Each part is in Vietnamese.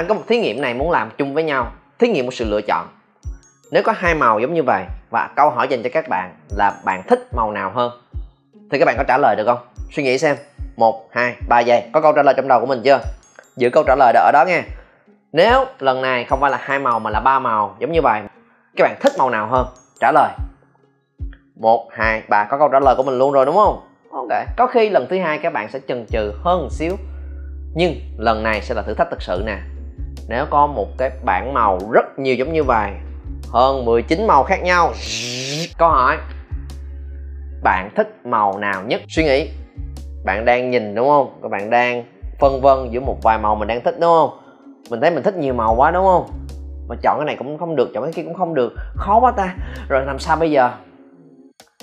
anh có một thí nghiệm này muốn làm chung với nhau, thí nghiệm một sự lựa chọn. Nếu có hai màu giống như vậy, và câu hỏi dành cho các bạn là bạn thích màu nào hơn, thì các bạn có trả lời được không? Suy nghĩ xem. Một, hai, ba giây. Có câu trả lời trong đầu của mình chưa? Giữ câu trả lời đó ở đó nghe. Nếu lần này không phải là hai màu mà là ba màu, giống như vậy, các bạn thích màu nào hơn? Trả lời. Một, hai, ba. Có câu trả lời của mình luôn rồi, đúng không? Ok. Có khi lần thứ hai các bạn sẽ chần chừ hơn một xíu, nhưng lần này sẽ là thử thách thực sự nè nếu có một cái bảng màu rất nhiều giống như vậy, hơn 19 màu khác nhau. Câu hỏi, bạn thích màu nào nhất? Suy nghĩ. Bạn đang nhìn, đúng không? Các bạn đang phân vân giữa một vài màu mình đang thích, đúng không? Mình thấy mình thích nhiều màu quá, đúng không? Mà chọn cái này cũng không được, chọn cái kia cũng không được. Khó quá ta. Rồi làm sao bây giờ?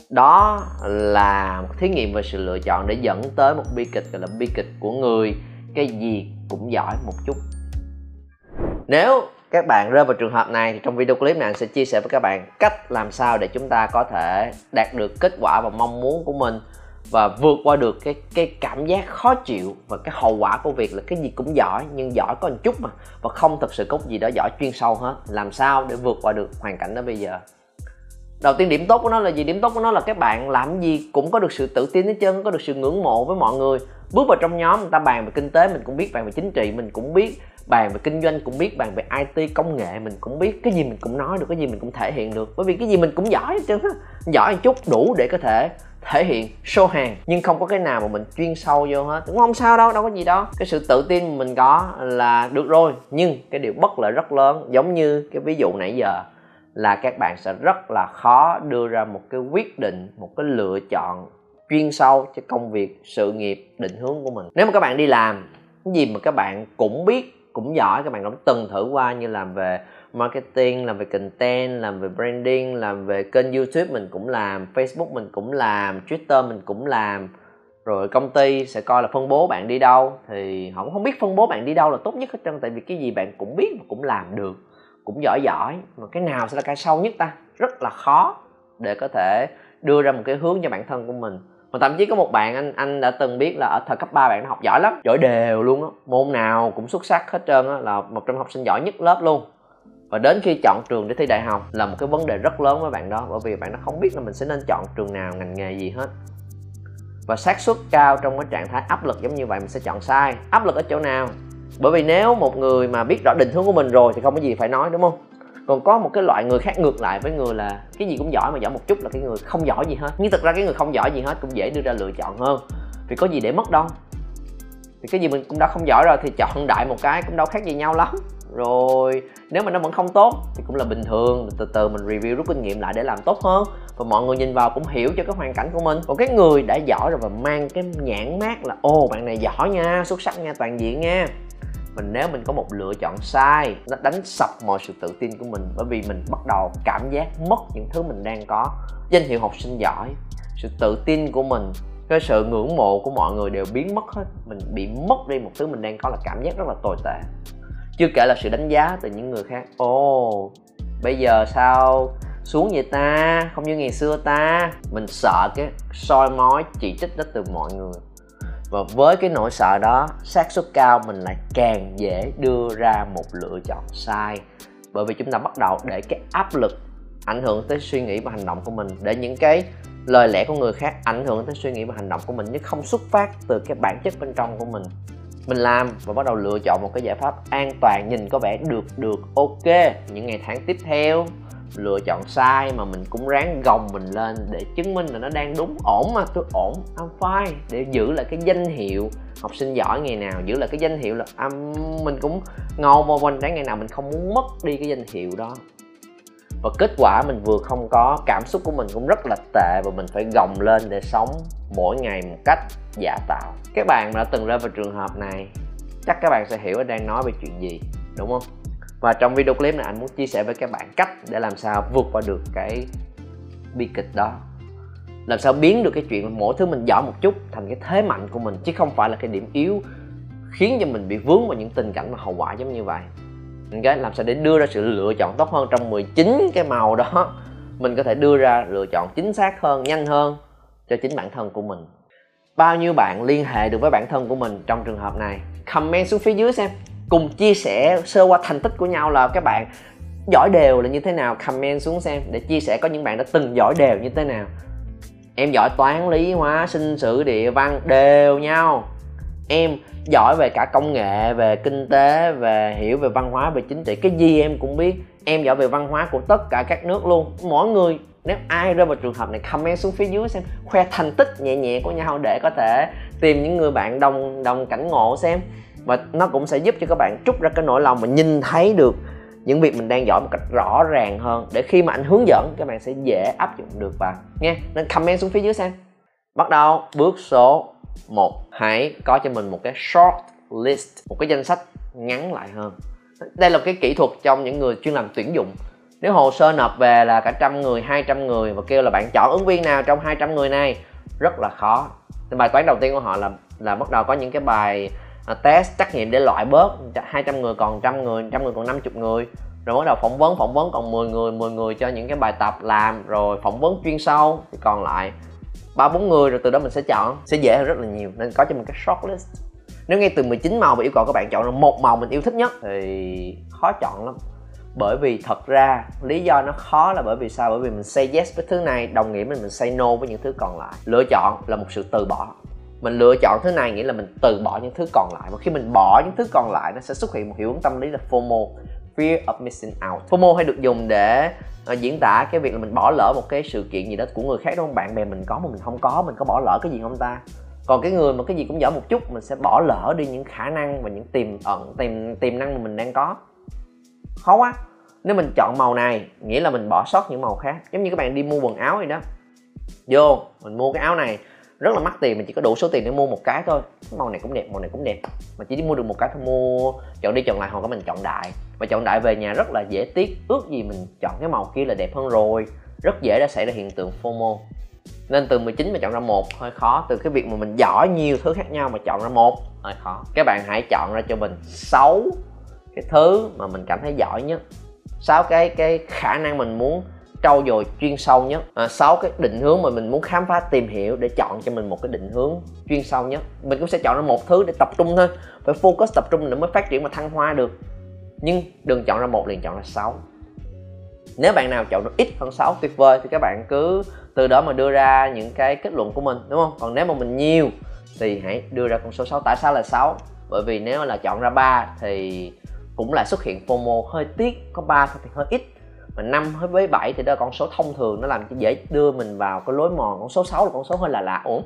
Đó là một thí nghiệm về sự lựa chọn để dẫn tới một bi kịch, gọi là bi kịch của người. Cái gì cũng giỏi một chút nếu các bạn rơi vào trường hợp này thì trong video clip này anh sẽ chia sẻ với các bạn cách làm sao để chúng ta có thể đạt được kết quả và mong muốn của mình và vượt qua được cái cái cảm giác khó chịu và cái hậu quả của việc là cái gì cũng giỏi, nhưng giỏi có một chút mà và không thật sự có gì đó giỏi chuyên sâu hết. Làm sao để vượt qua được hoàn cảnh đó bây giờ? Đầu tiên điểm tốt của nó là gì? Điểm tốt của nó là các bạn làm gì cũng có được sự tự tin hết trơn, có được sự ngưỡng mộ với mọi người. Bước vào trong nhóm, người ta bàn về kinh tế, mình cũng biết bàn về chính trị, mình cũng biết bàn về kinh doanh, cũng biết bàn về it công nghệ, mình cũng biết cái gì mình cũng nói được, cái gì mình cũng thể hiện được. Bởi vì cái gì mình cũng giỏi hết trơn á, giỏi một chút đủ để có thể thể hiện show hàng, nhưng không có cái nào mà mình chuyên sâu vô hết. Cũng không sao đâu đâu có gì đâu. Cái sự tự tin mình có là được rồi, nhưng cái điều bất lợi rất lớn, giống như cái ví dụ nãy giờ, là các bạn sẽ rất là khó đưa ra một cái quyết định, một cái lựa chọn chuyên sâu cho công việc, sự nghiệp, định hướng của mình. Nếu mà các bạn đi làm, cái gì mà các bạn cũng biết cũng giỏi các bạn cũng từng thử qua như làm về marketing, làm về content, làm về branding, làm về kênh youtube mình cũng làm, facebook mình cũng làm, twitter mình cũng làm. Rồi công ty sẽ coi là phân bố bạn đi đâu, thì họ cũng không biết phân bố bạn đi đâu là tốt nhất hết trơn, tại vì cái gì bạn cũng biết và cũng làm được, cũng giỏi giỏi, mà cái nào sẽ là cái sâu nhất ta? Rất là khó để có thể đưa ra một cái hướng cho bản thân của mình mà thậm chí có một bạn, anh anh đã từng biết là ở thời cấp 3 bạn nó học giỏi lắm, giỏi đều luôn á. Môn nào cũng xuất sắc hết trơn á, là một trong học sinh giỏi nhất lớp luôn. Và đến khi chọn trường để thi đại học là một cái vấn đề rất lớn với bạn đó, bởi vì bạn nó không biết là mình sẽ nên chọn trường nào, ngành nghề gì hết. Và xác suất cao trong cái trạng thái áp lực giống như vậy mình sẽ chọn sai. Áp lực ở chỗ nào? Bởi vì nếu một người mà biết rõ định hướng của mình rồi thì không có gì phải nói, đúng không? Còn có một cái loại người khác ngược lại với người là, cái gì cũng giỏi mà giỏi một chút là cái người không giỏi gì hết. Nhưng thực ra cái người không giỏi gì hết cũng dễ đưa ra lựa chọn hơn. Vì có gì để mất đâu. Thì cái gì mình cũng đã không giỏi rồi thì chọn đại một cái cũng đâu khác gì nhau lắm. Rồi, nếu mà nó vẫn không tốt thì cũng là bình thường. Từ từ mình review rút kinh nghiệm lại để làm tốt hơn. Và mọi người nhìn vào cũng hiểu cho cái hoàn cảnh của mình. Còn cái người đã giỏi rồi và mang cái nhãn mát là ô bạn này giỏi nha, xuất sắc nha, toàn diện nha mình nếu mình có một lựa chọn sai nó đánh sập mọi sự tự tin của mình bởi vì mình bắt đầu cảm giác mất những thứ mình đang có. Danh hiệu học sinh giỏi sự tự tin của mình cái sự ngưỡng mộ của mọi người đều biến mất hết. Mình bị mất đi một thứ mình đang có là cảm giác rất là tồi tệ. Chưa kể là sự đánh giá từ những người khác. Ồ oh, bây giờ sao xuống vậy ta? Không như ngày xưa ta. Mình sợ cái soi mói chỉ trích đó từ mọi người và với cái nỗi sợ đó, xác suất cao mình lại càng dễ đưa ra một lựa chọn sai. Bởi vì chúng ta bắt đầu để cái áp lực ảnh hưởng tới suy nghĩ và hành động của mình, để những cái lời lẽ của người khác ảnh hưởng tới suy nghĩ và hành động của mình nhưng không xuất phát từ cái bản chất bên trong của mình. Mình làm và bắt đầu lựa chọn một cái giải pháp an toàn, nhìn có vẻ được được, ok, những ngày tháng tiếp theo lựa chọn sai mà mình cũng ráng gồng mình lên để chứng minh là nó đang đúng. Ổn mà tôi ổn I'm fine. Để giữ lại cái danh hiệu học sinh giỏi ngày nào giữ lại cái danh hiệu là um, mình cũng ngầu mà quanh đáng ngày nào mình không muốn mất đi cái danh hiệu đó. Và kết quả mình vừa không có cảm xúc của mình cũng rất là tệ và mình phải gồng lên để sống mỗi ngày một cách giả tạo. Các bạn mà đã từng rơi vào trường hợp này chắc các bạn sẽ hiểu ở đang nói về chuyện gì đúng không? Và trong video clip này, anh muốn chia sẻ với các bạn cách để làm sao vượt qua được cái bi kịch đó. Làm sao biến được cái chuyện mỗi thứ mình giỏi một chút thành cái thế mạnh của mình, chứ không phải là cái điểm yếu khiến cho mình bị vướng vào những tình cảnh mà hậu quả giống như vậy. Cái làm sao để đưa ra sự lựa chọn tốt hơn trong 19 cái màu đó. Mình có thể đưa ra lựa chọn chính xác hơn, nhanh hơn cho chính bản thân của mình. Bao nhiêu bạn liên hệ được với bản thân của mình trong trường hợp này? Comment xuống phía dưới xem cùng chia sẻ sơ qua thành tích của nhau là các bạn giỏi đều là như thế nào, comment xuống xem để chia sẻ có những bạn đã từng giỏi đều như thế nào. Em giỏi toán lý hóa sinh sử địa văn đều nhau. Em giỏi về cả công nghệ, về kinh tế, về hiểu về văn hóa, về chính trị, cái gì em cũng biết. Em giỏi về văn hóa của tất cả các nước luôn. Mỗi người, nếu ai rơi vào trường hợp này, comment xuống phía dưới xem, khoe thành tích nhẹ nhẹ của nhau để có thể tìm những người bạn đồng đồng cảnh ngộ xem và nó cũng sẽ giúp cho các bạn trút ra cái nỗi lòng và nhìn thấy được những việc mình đang giỏi một cách rõ ràng hơn. Để khi mà anh hướng dẫn, các bạn sẽ dễ áp dụng được và nghe nên comment xuống phía dưới xem. Bắt đầu, bước số 1 hãy có cho mình một cái short list, một cái danh sách ngắn lại hơn. Đây là cái kỹ thuật trong những người chuyên làm tuyển dụng. Nếu hồ sơ nộp về là cả trăm người 200 người và kêu là bạn chọn ứng viên nào trong 200 người này, rất là khó. Thì bài toán đầu tiên của họ là là bắt đầu có những cái bài À, test trắc nghiệm để loại bớt 200 người còn trăm người trăm người còn 50 người. Rồi bắt đầu phỏng vấn phỏng vấn còn 10 người 10 người cho những cái bài tập làm. Rồi phỏng vấn chuyên sâu, thì còn lại ba bốn người rồi từ đó mình sẽ chọn, sẽ dễ hơn rất là nhiều. Nên có cho mình cái shortlist nếu ngay từ 19 màu mà yêu cầu các bạn chọn ra một màu mình yêu thích nhất thì khó chọn lắm. Bởi vì thật ra, lý do nó khó là bởi vì sao? Bởi vì mình say yes với thứ này, đồng nghĩa mình mình say no với những thứ còn lại. Lựa chọn là một sự từ bỏ mình lựa chọn thứ này nghĩa là mình từ bỏ những thứ còn lại. Và khi mình bỏ những thứ còn lại nó sẽ xuất hiện một hiệu ứng tâm lý là FOMO fear of missing out. FOMO hay được dùng để uh, diễn tả cái việc là mình bỏ lỡ một cái sự kiện gì đó của người khác đúng không? Bạn bè mình có mà mình không có mình có bỏ lỡ cái gì không ta? Còn cái người mà cái gì cũng giỏi một chút mình sẽ bỏ lỡ đi những khả năng và những tiềm ẩn tiềm tiềm năng mà mình đang có. Khó quá. Nếu mình chọn màu này nghĩa là mình bỏ sót những màu khác. Giống như các bạn đi mua quần áo gì đó. Vô mình mua cái áo này rất là mắc tiền, mình chỉ có đủ số tiền để mua một cái thôi. Màu này cũng đẹp, màu này cũng đẹp. Mà chỉ đi mua được một cái thôi, mua chọn đi chọn lại, hoặc là mình chọn đại. Và chọn đại về nhà rất là dễ tiếc. Ước gì mình chọn cái màu kia là đẹp hơn rồi. Rất dễ đã xảy ra hiện tượng FOMO. Nên từ 19 mà chọn ra một, hơi khó. Từ cái việc mà mình giỏi nhiều thứ khác nhau mà chọn ra một, hơi khó. Các bạn hãy chọn ra cho mình 6 cái thứ mà mình cảm thấy giỏi nhất. Sáu cái cái khả năng mình muốn trau dồi chuyên sâu nhất. À, sáu cái định hướng mà mình muốn khám phá tìm hiểu để chọn cho mình một cái định hướng chuyên sâu nhất. Mình cũng sẽ chọn ra một thứ để tập trung thôi. Phải focus tập trung để mới phát triển và thăng hoa được. Nhưng đừng chọn ra một liền chọn ra sáu. Nếu bạn nào chọn được ít hơn 6 tuyệt vời thì các bạn cứ từ đó mà đưa ra những cái kết luận của mình đúng không? Còn nếu mà mình nhiều thì hãy đưa ra con số 6 tại sao là 6 bởi vì nếu là chọn ra 3 thì cũng lại xuất hiện FOMO hơi tiếc. Có 3 thì hơi ít mà năm với 7 thì đó là con số thông thường, nó làm cho dễ đưa mình vào cái lối mòn. Con số 6 là con số hơi là lạ. Ổn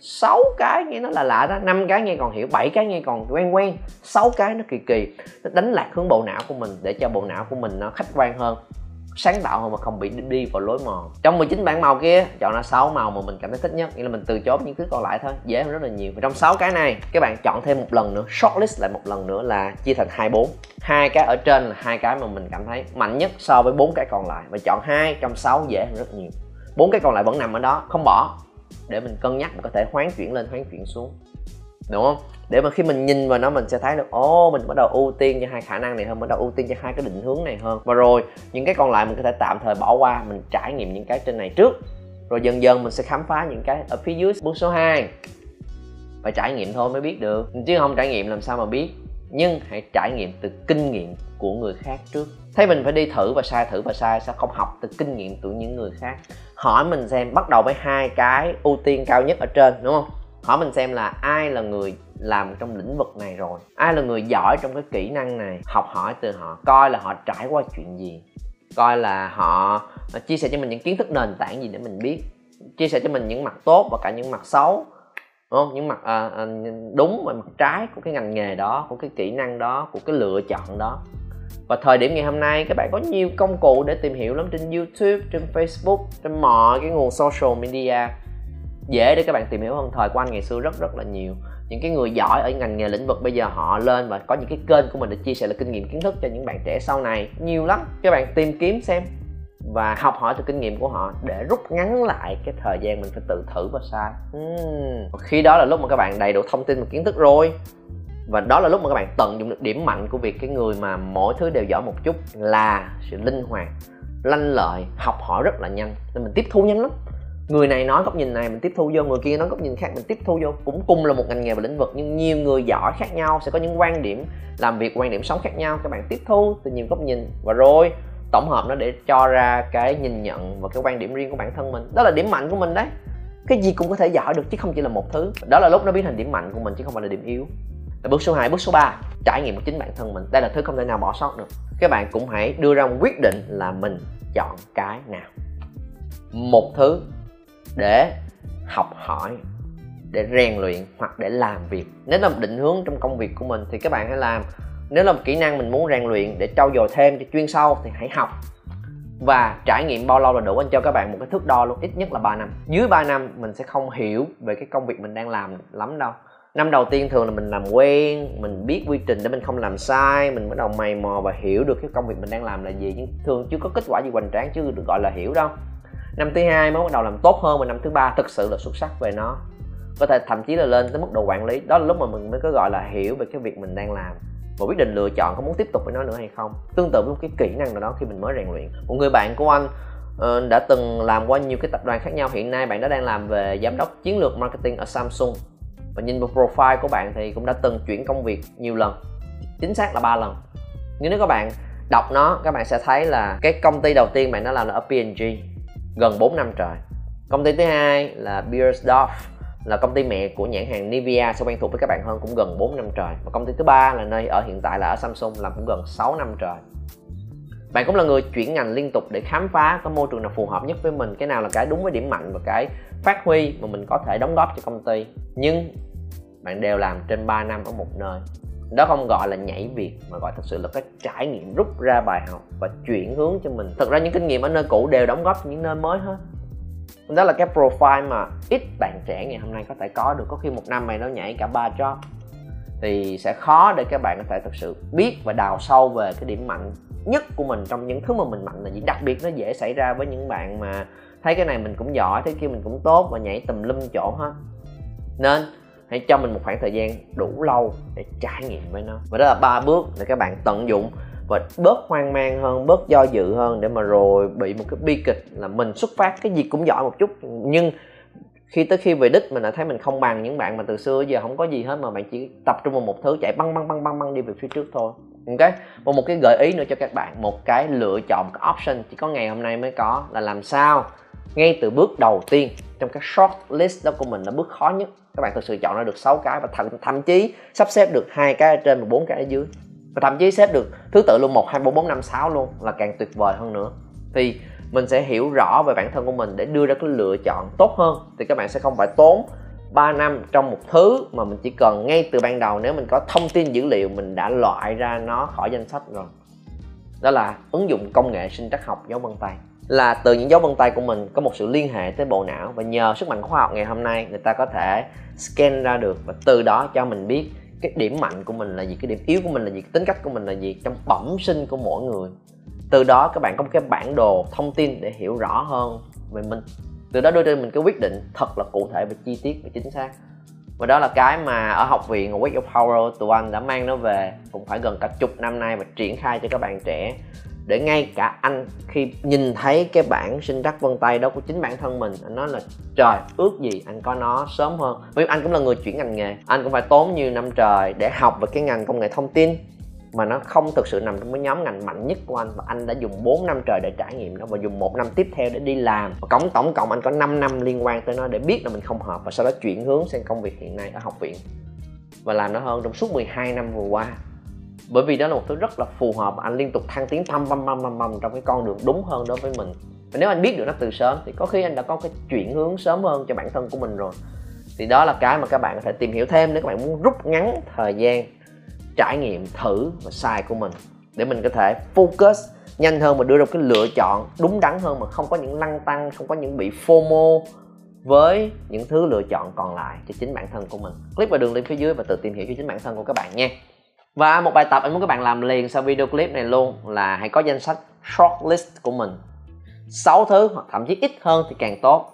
6 cái nghe nó là lạ đó. Năm cái nghe còn hiểu 7 cái nghe còn quen quen. 6 cái nó kỳ kỳ. Nó đánh lạc hướng bộ não của mình để cho bộ não của mình nó khách quan hơn sáng tạo hơn mà không bị đi vào lối mòn. Trong 19 bảng màu kia, chọn ra 6 màu mà mình cảm thấy thích nhất. Nghĩa là mình từ chối những thứ còn lại thôi, dễ hơn rất là nhiều. Và trong 6 cái này, các bạn chọn thêm một lần nữa, shortlist lại một lần nữa là chia thành hai bốn. Hai cái ở trên là hai cái mà mình cảm thấy mạnh nhất so với bốn cái còn lại. Và chọn hai trong 6 dễ hơn rất nhiều. Bốn cái còn lại vẫn nằm ở đó, không bỏ. Để mình cân nhắc mình có thể hoán chuyển lên, hoán chuyển xuống đúng không? Để mà khi mình nhìn vào nó, mình sẽ thấy được, ồ, mình bắt đầu ưu tiên cho hai khả năng này hơn, bắt đầu ưu tiên cho hai cái định hướng này hơn. Và rồi, những cái còn lại mình có thể tạm thời bỏ qua, mình trải nghiệm những cái trên này trước. Rồi dần dần mình sẽ khám phá những cái ở phía dưới bước số 2 phải trải nghiệm thôi mới biết được. Chứ không trải nghiệm làm sao mà biết. Nhưng hãy trải nghiệm từ kinh nghiệm của người khác trước. Thấy mình phải đi thử và sai, thử và sai, sao không học từ kinh nghiệm của những người khác? Hỏi mình xem, bắt đầu với hai cái ưu tiên cao nhất ở trên, đúng không? Hỏi mình xem là ai là người làm trong lĩnh vực này rồi? Ai là người giỏi trong cái kỹ năng này? Học hỏi từ họ coi là họ trải qua chuyện gì? Coi là họ ờ, chia sẻ cho mình những kiến thức nền tảng gì để mình biết. Chia sẻ cho mình những mặt tốt và cả những mặt xấu đúng không? Những mặt à, à, đúng và mặt trái của cái ngành nghề đó của cái kỹ năng đó của cái lựa chọn đó. Và thời điểm ngày hôm nay các bạn có nhiều công cụ để tìm hiểu lắm trên youtube trên facebook trên mọi cái nguồn social media dễ để các bạn tìm hiểu hơn thời của anh ngày xưa rất rất là nhiều. Những cái người giỏi ở ngành nghề lĩnh vực bây giờ họ lên và có những cái kênh của mình để chia sẻ là kinh nghiệm kiến thức cho những bạn trẻ sau này. Nhiều lắm. Các bạn tìm kiếm xem và học hỏi từ kinh nghiệm của họ để rút ngắn lại cái thời gian mình phải tự thử và sai. Uhm. khi đó là lúc mà các bạn đầy đủ thông tin và kiến thức rồi. Và đó là lúc mà các bạn tận dụng được điểm mạnh của việc cái người mà mỗi thứ đều giỏi một chút là sự linh hoạt, lanh lợi, học hỏi rất là nhanh. Nên mình tiếp thu nhanh lắm người này nói góc nhìn này mình tiếp thu vô người kia nói góc nhìn khác mình tiếp thu vô. Cũng cùng là một ngành nghề và lĩnh vực nhưng nhiều người giỏi khác nhau sẽ có những quan điểm làm việc quan điểm sống khác nhau các bạn tiếp thu từ nhiều góc nhìn. Và rồi tổng hợp nó để cho ra cái nhìn nhận và cái quan điểm riêng của bản thân mình. Đó là điểm mạnh của mình đấy. Cái gì cũng có thể giỏi được chứ không chỉ là một thứ. Đó là lúc nó biến thành điểm mạnh của mình chứ không phải là điểm yếu. Là bước số 2, bước số 3 trải nghiệm của chính bản thân mình. Đây là thứ không thể nào bỏ sót được. Các bạn cũng hãy đưa ra một quyết định là mình chọn cái nào. Một thứ để học hỏi, để rèn luyện hoặc để làm việc. Nếu là một định hướng trong công việc của mình thì các bạn hãy làm. Nếu là một kỹ năng mình muốn rèn luyện để trau dồi thêm cho chuyên sâu thì hãy học. Và trải nghiệm bao lâu là đủ anh cho các bạn một cái thước đo luôn, ít nhất là 3 năm. Dưới 3 năm mình sẽ không hiểu về cái công việc mình đang làm lắm đâu. Năm đầu tiên thường là mình làm quen, mình biết quy trình để mình không làm sai, mình bắt đầu mày mò và hiểu được cái công việc mình đang làm là gì. Nhưng thường chưa có kết quả gì hoành tráng chứ được gọi là hiểu đâu năm thứ hai mới bắt đầu làm tốt hơn và năm thứ ba thực sự là xuất sắc về nó. Có thể thậm chí là lên tới mức độ quản lý. Đó là lúc mà mình mới có gọi là hiểu về cái việc mình đang làm và quyết định lựa chọn có muốn tiếp tục với nó nữa hay không. Tương tự với một cái kỹ năng nào đó khi mình mới rèn luyện. Một người bạn của anh uh, đã từng làm qua nhiều cái tập đoàn khác nhau. Hiện nay bạn đã đang làm về giám đốc chiến lược marketing ở Samsung. Và nhìn vào profile của bạn thì cũng đã từng chuyển công việc nhiều lần. Chính xác là ba lần. Nhưng nếu các bạn đọc nó các bạn sẽ thấy là cái công ty đầu tiên bạn đã làm là ở P&G gần 4 năm trời. Công ty thứ hai là Beiersdorf là công ty mẹ của nhãn hàng Nivea sẽ quen thuộc với các bạn hơn cũng gần 4 năm trời. Và công ty thứ ba là nơi ở hiện tại là ở Samsung, làm cũng gần 6 năm trời. Bạn cũng là người chuyển ngành liên tục để khám phá có môi trường nào phù hợp nhất với mình, cái nào là cái đúng với điểm mạnh và cái phát huy mà mình có thể đóng góp cho công ty. Nhưng bạn đều làm trên 3 năm ở một nơi đó không gọi là nhảy việc, mà gọi thật sự là cái trải nghiệm rút ra bài học và chuyển hướng cho mình. Thật ra những kinh nghiệm ở nơi cũ đều đóng góp cho những nơi mới hết. Đó là cái profile mà ít bạn trẻ ngày hôm nay có thể có được. Có khi một năm mày nó nhảy cả ba job, thì sẽ khó để các bạn có thể thực sự biết và đào sâu về cái điểm mạnh nhất của mình trong những thứ mà mình mạnh là gì. Đặc biệt nó dễ xảy ra với những bạn mà thấy cái này mình cũng giỏi, thấy kia mình cũng tốt và nhảy tùm lum chỗ hết. Nên hãy cho mình một khoảng thời gian đủ lâu để trải nghiệm với nó. Và đó là ba bước để các bạn tận dụng và bớt hoang mang hơn, bớt do dự hơn để mà rồi bị một cái bi kịch là mình xuất phát. Cái gì cũng giỏi một chút, nhưng khi tới khi về đích mình lại thấy mình không bằng những bạn mà từ xưa giờ không có gì hết, mà bạn chỉ tập trung vào một thứ, chạy băng băng băng băng băng đi về phía trước thôi. Ok? Và một cái gợi ý nữa cho các bạn, một cái lựa chọn cái option chỉ có ngày hôm nay mới có là làm sao ngay từ bước đầu tiên. Trong cái short list đó của mình là bước khó nhất. Các bạn thực sự chọn ra được 6 cái và thậm, thậm chí sắp xếp được hai cái ở trên và bốn cái ở dưới. Và thậm chí xếp được thứ tự luôn một hai bốn bốn năm sáu luôn là càng tuyệt vời hơn nữa. Thì mình sẽ hiểu rõ về bản thân của mình để đưa ra cái lựa chọn tốt hơn. Thì các bạn sẽ không phải tốn 3 năm trong một thứ mà mình chỉ cần ngay từ ban đầu nếu mình có thông tin dữ liệu mình đã loại ra nó khỏi danh sách rồi. Đó là ứng dụng công nghệ sinh trắc học dấu vân tay là từ những dấu vân tay của mình có một sự liên hệ tới bộ não. Và nhờ sức mạnh khoa học ngày hôm nay, người ta có thể scan ra được và từ đó cho mình biết cái điểm mạnh của mình là gì, cái điểm yếu của mình là gì, cái tính cách của mình là gì trong bẩm sinh của mỗi người. Từ đó các bạn có một cái bản đồ thông tin để hiểu rõ hơn về mình. Từ đó đưa ra mình cái quyết định thật là cụ thể và chi tiết và chính xác. Và đó là cái mà ở học viện Wake up Power, tụi anh đã mang nó về. Cũng phải gần cả chục năm nay và triển khai cho các bạn trẻ để ngay cả anh khi nhìn thấy cái bản sinh trắc vân tay đó của chính bản thân mình, anh nói là, trời, ước gì anh có nó sớm hơn. Bởi vì anh cũng là người chuyển ngành nghề, anh cũng phải tốn nhiều năm trời để học về cái ngành công nghệ thông tin, mà nó không thực sự nằm trong cái nhóm ngành mạnh nhất của anh, và anh đã dùng 4 năm trời để trải nghiệm nó và dùng một năm tiếp theo để đi làm. Và cộng tổng cộng anh có 5 năm liên quan tới nó để biết là mình không hợp và sau đó chuyển hướng sang công việc hiện nay ở học viện. Và làm nó hơn trong suốt 12 năm vừa qua bởi vì đó là một thứ rất là phù hợp, anh liên tục thăng tiến thăm băm băm băm băm trong cái con đường đúng hơn đối với mình. Và nếu anh biết được nó từ sớm, thì có khi anh đã có cái chuyển hướng sớm hơn cho bản thân của mình rồi. Thì đó là cái mà các bạn có thể tìm hiểu thêm nếu các bạn muốn rút ngắn thời gian trải nghiệm thử và sai của mình. Để mình có thể focus nhanh hơn và đưa ra cái lựa chọn đúng đắn hơn mà không có những lăng tăng, không có những bị fomo với những thứ lựa chọn còn lại cho chính bản thân của mình. Click vào đường link phía dưới và tự tìm hiểu cho chính bản thân của các bạn nha và một bài tập anh muốn các bạn làm liền sau video clip này luôn là hãy có danh sách short list của mình. 6 thứ hoặc thậm chí ít hơn thì càng tốt.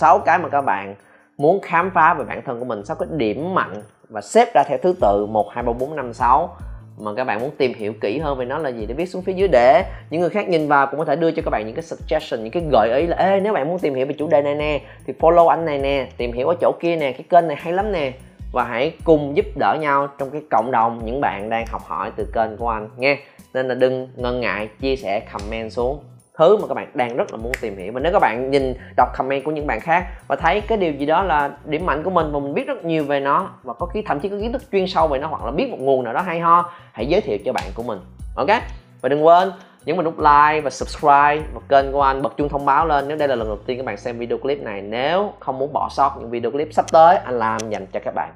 6 cái mà các bạn muốn khám phá về bản thân của mình 6 cái điểm mạnh và xếp ra theo thứ tự 1 2 3 4 5 6 mà các bạn muốn tìm hiểu kỹ hơn về nó là gì để viết xuống phía dưới để những người khác nhìn vào cũng có thể đưa cho các bạn những cái suggestion, những cái gợi ý là, ê, nếu bạn muốn tìm hiểu về chủ đề này nè, thì follow anh này nè, tìm hiểu ở chỗ kia nè, cái kênh này hay lắm nè và hãy cùng giúp đỡ nhau trong cái cộng đồng những bạn đang học hỏi từ kênh của anh nghe nên là đừng ngần ngại chia sẻ comment xuống. Thứ mà các bạn đang rất là muốn tìm hiểu. Và nếu các bạn nhìn, đọc comment của những bạn khác và thấy cái điều gì đó là điểm mạnh của mình và mình biết rất nhiều về nó và có khi thậm chí có kiến thức chuyên sâu về nó hoặc là biết một nguồn nào đó hay ho, hãy giới thiệu cho bạn của mình. Ok? Và đừng quên nhấn vào nút like và subscribe và kênh của anh bật chuông thông báo lên nếu đây là lần đầu tiên các bạn xem video clip này. Nếu không muốn bỏ sót những video clip sắp tới, anh làm dành cho các bạn.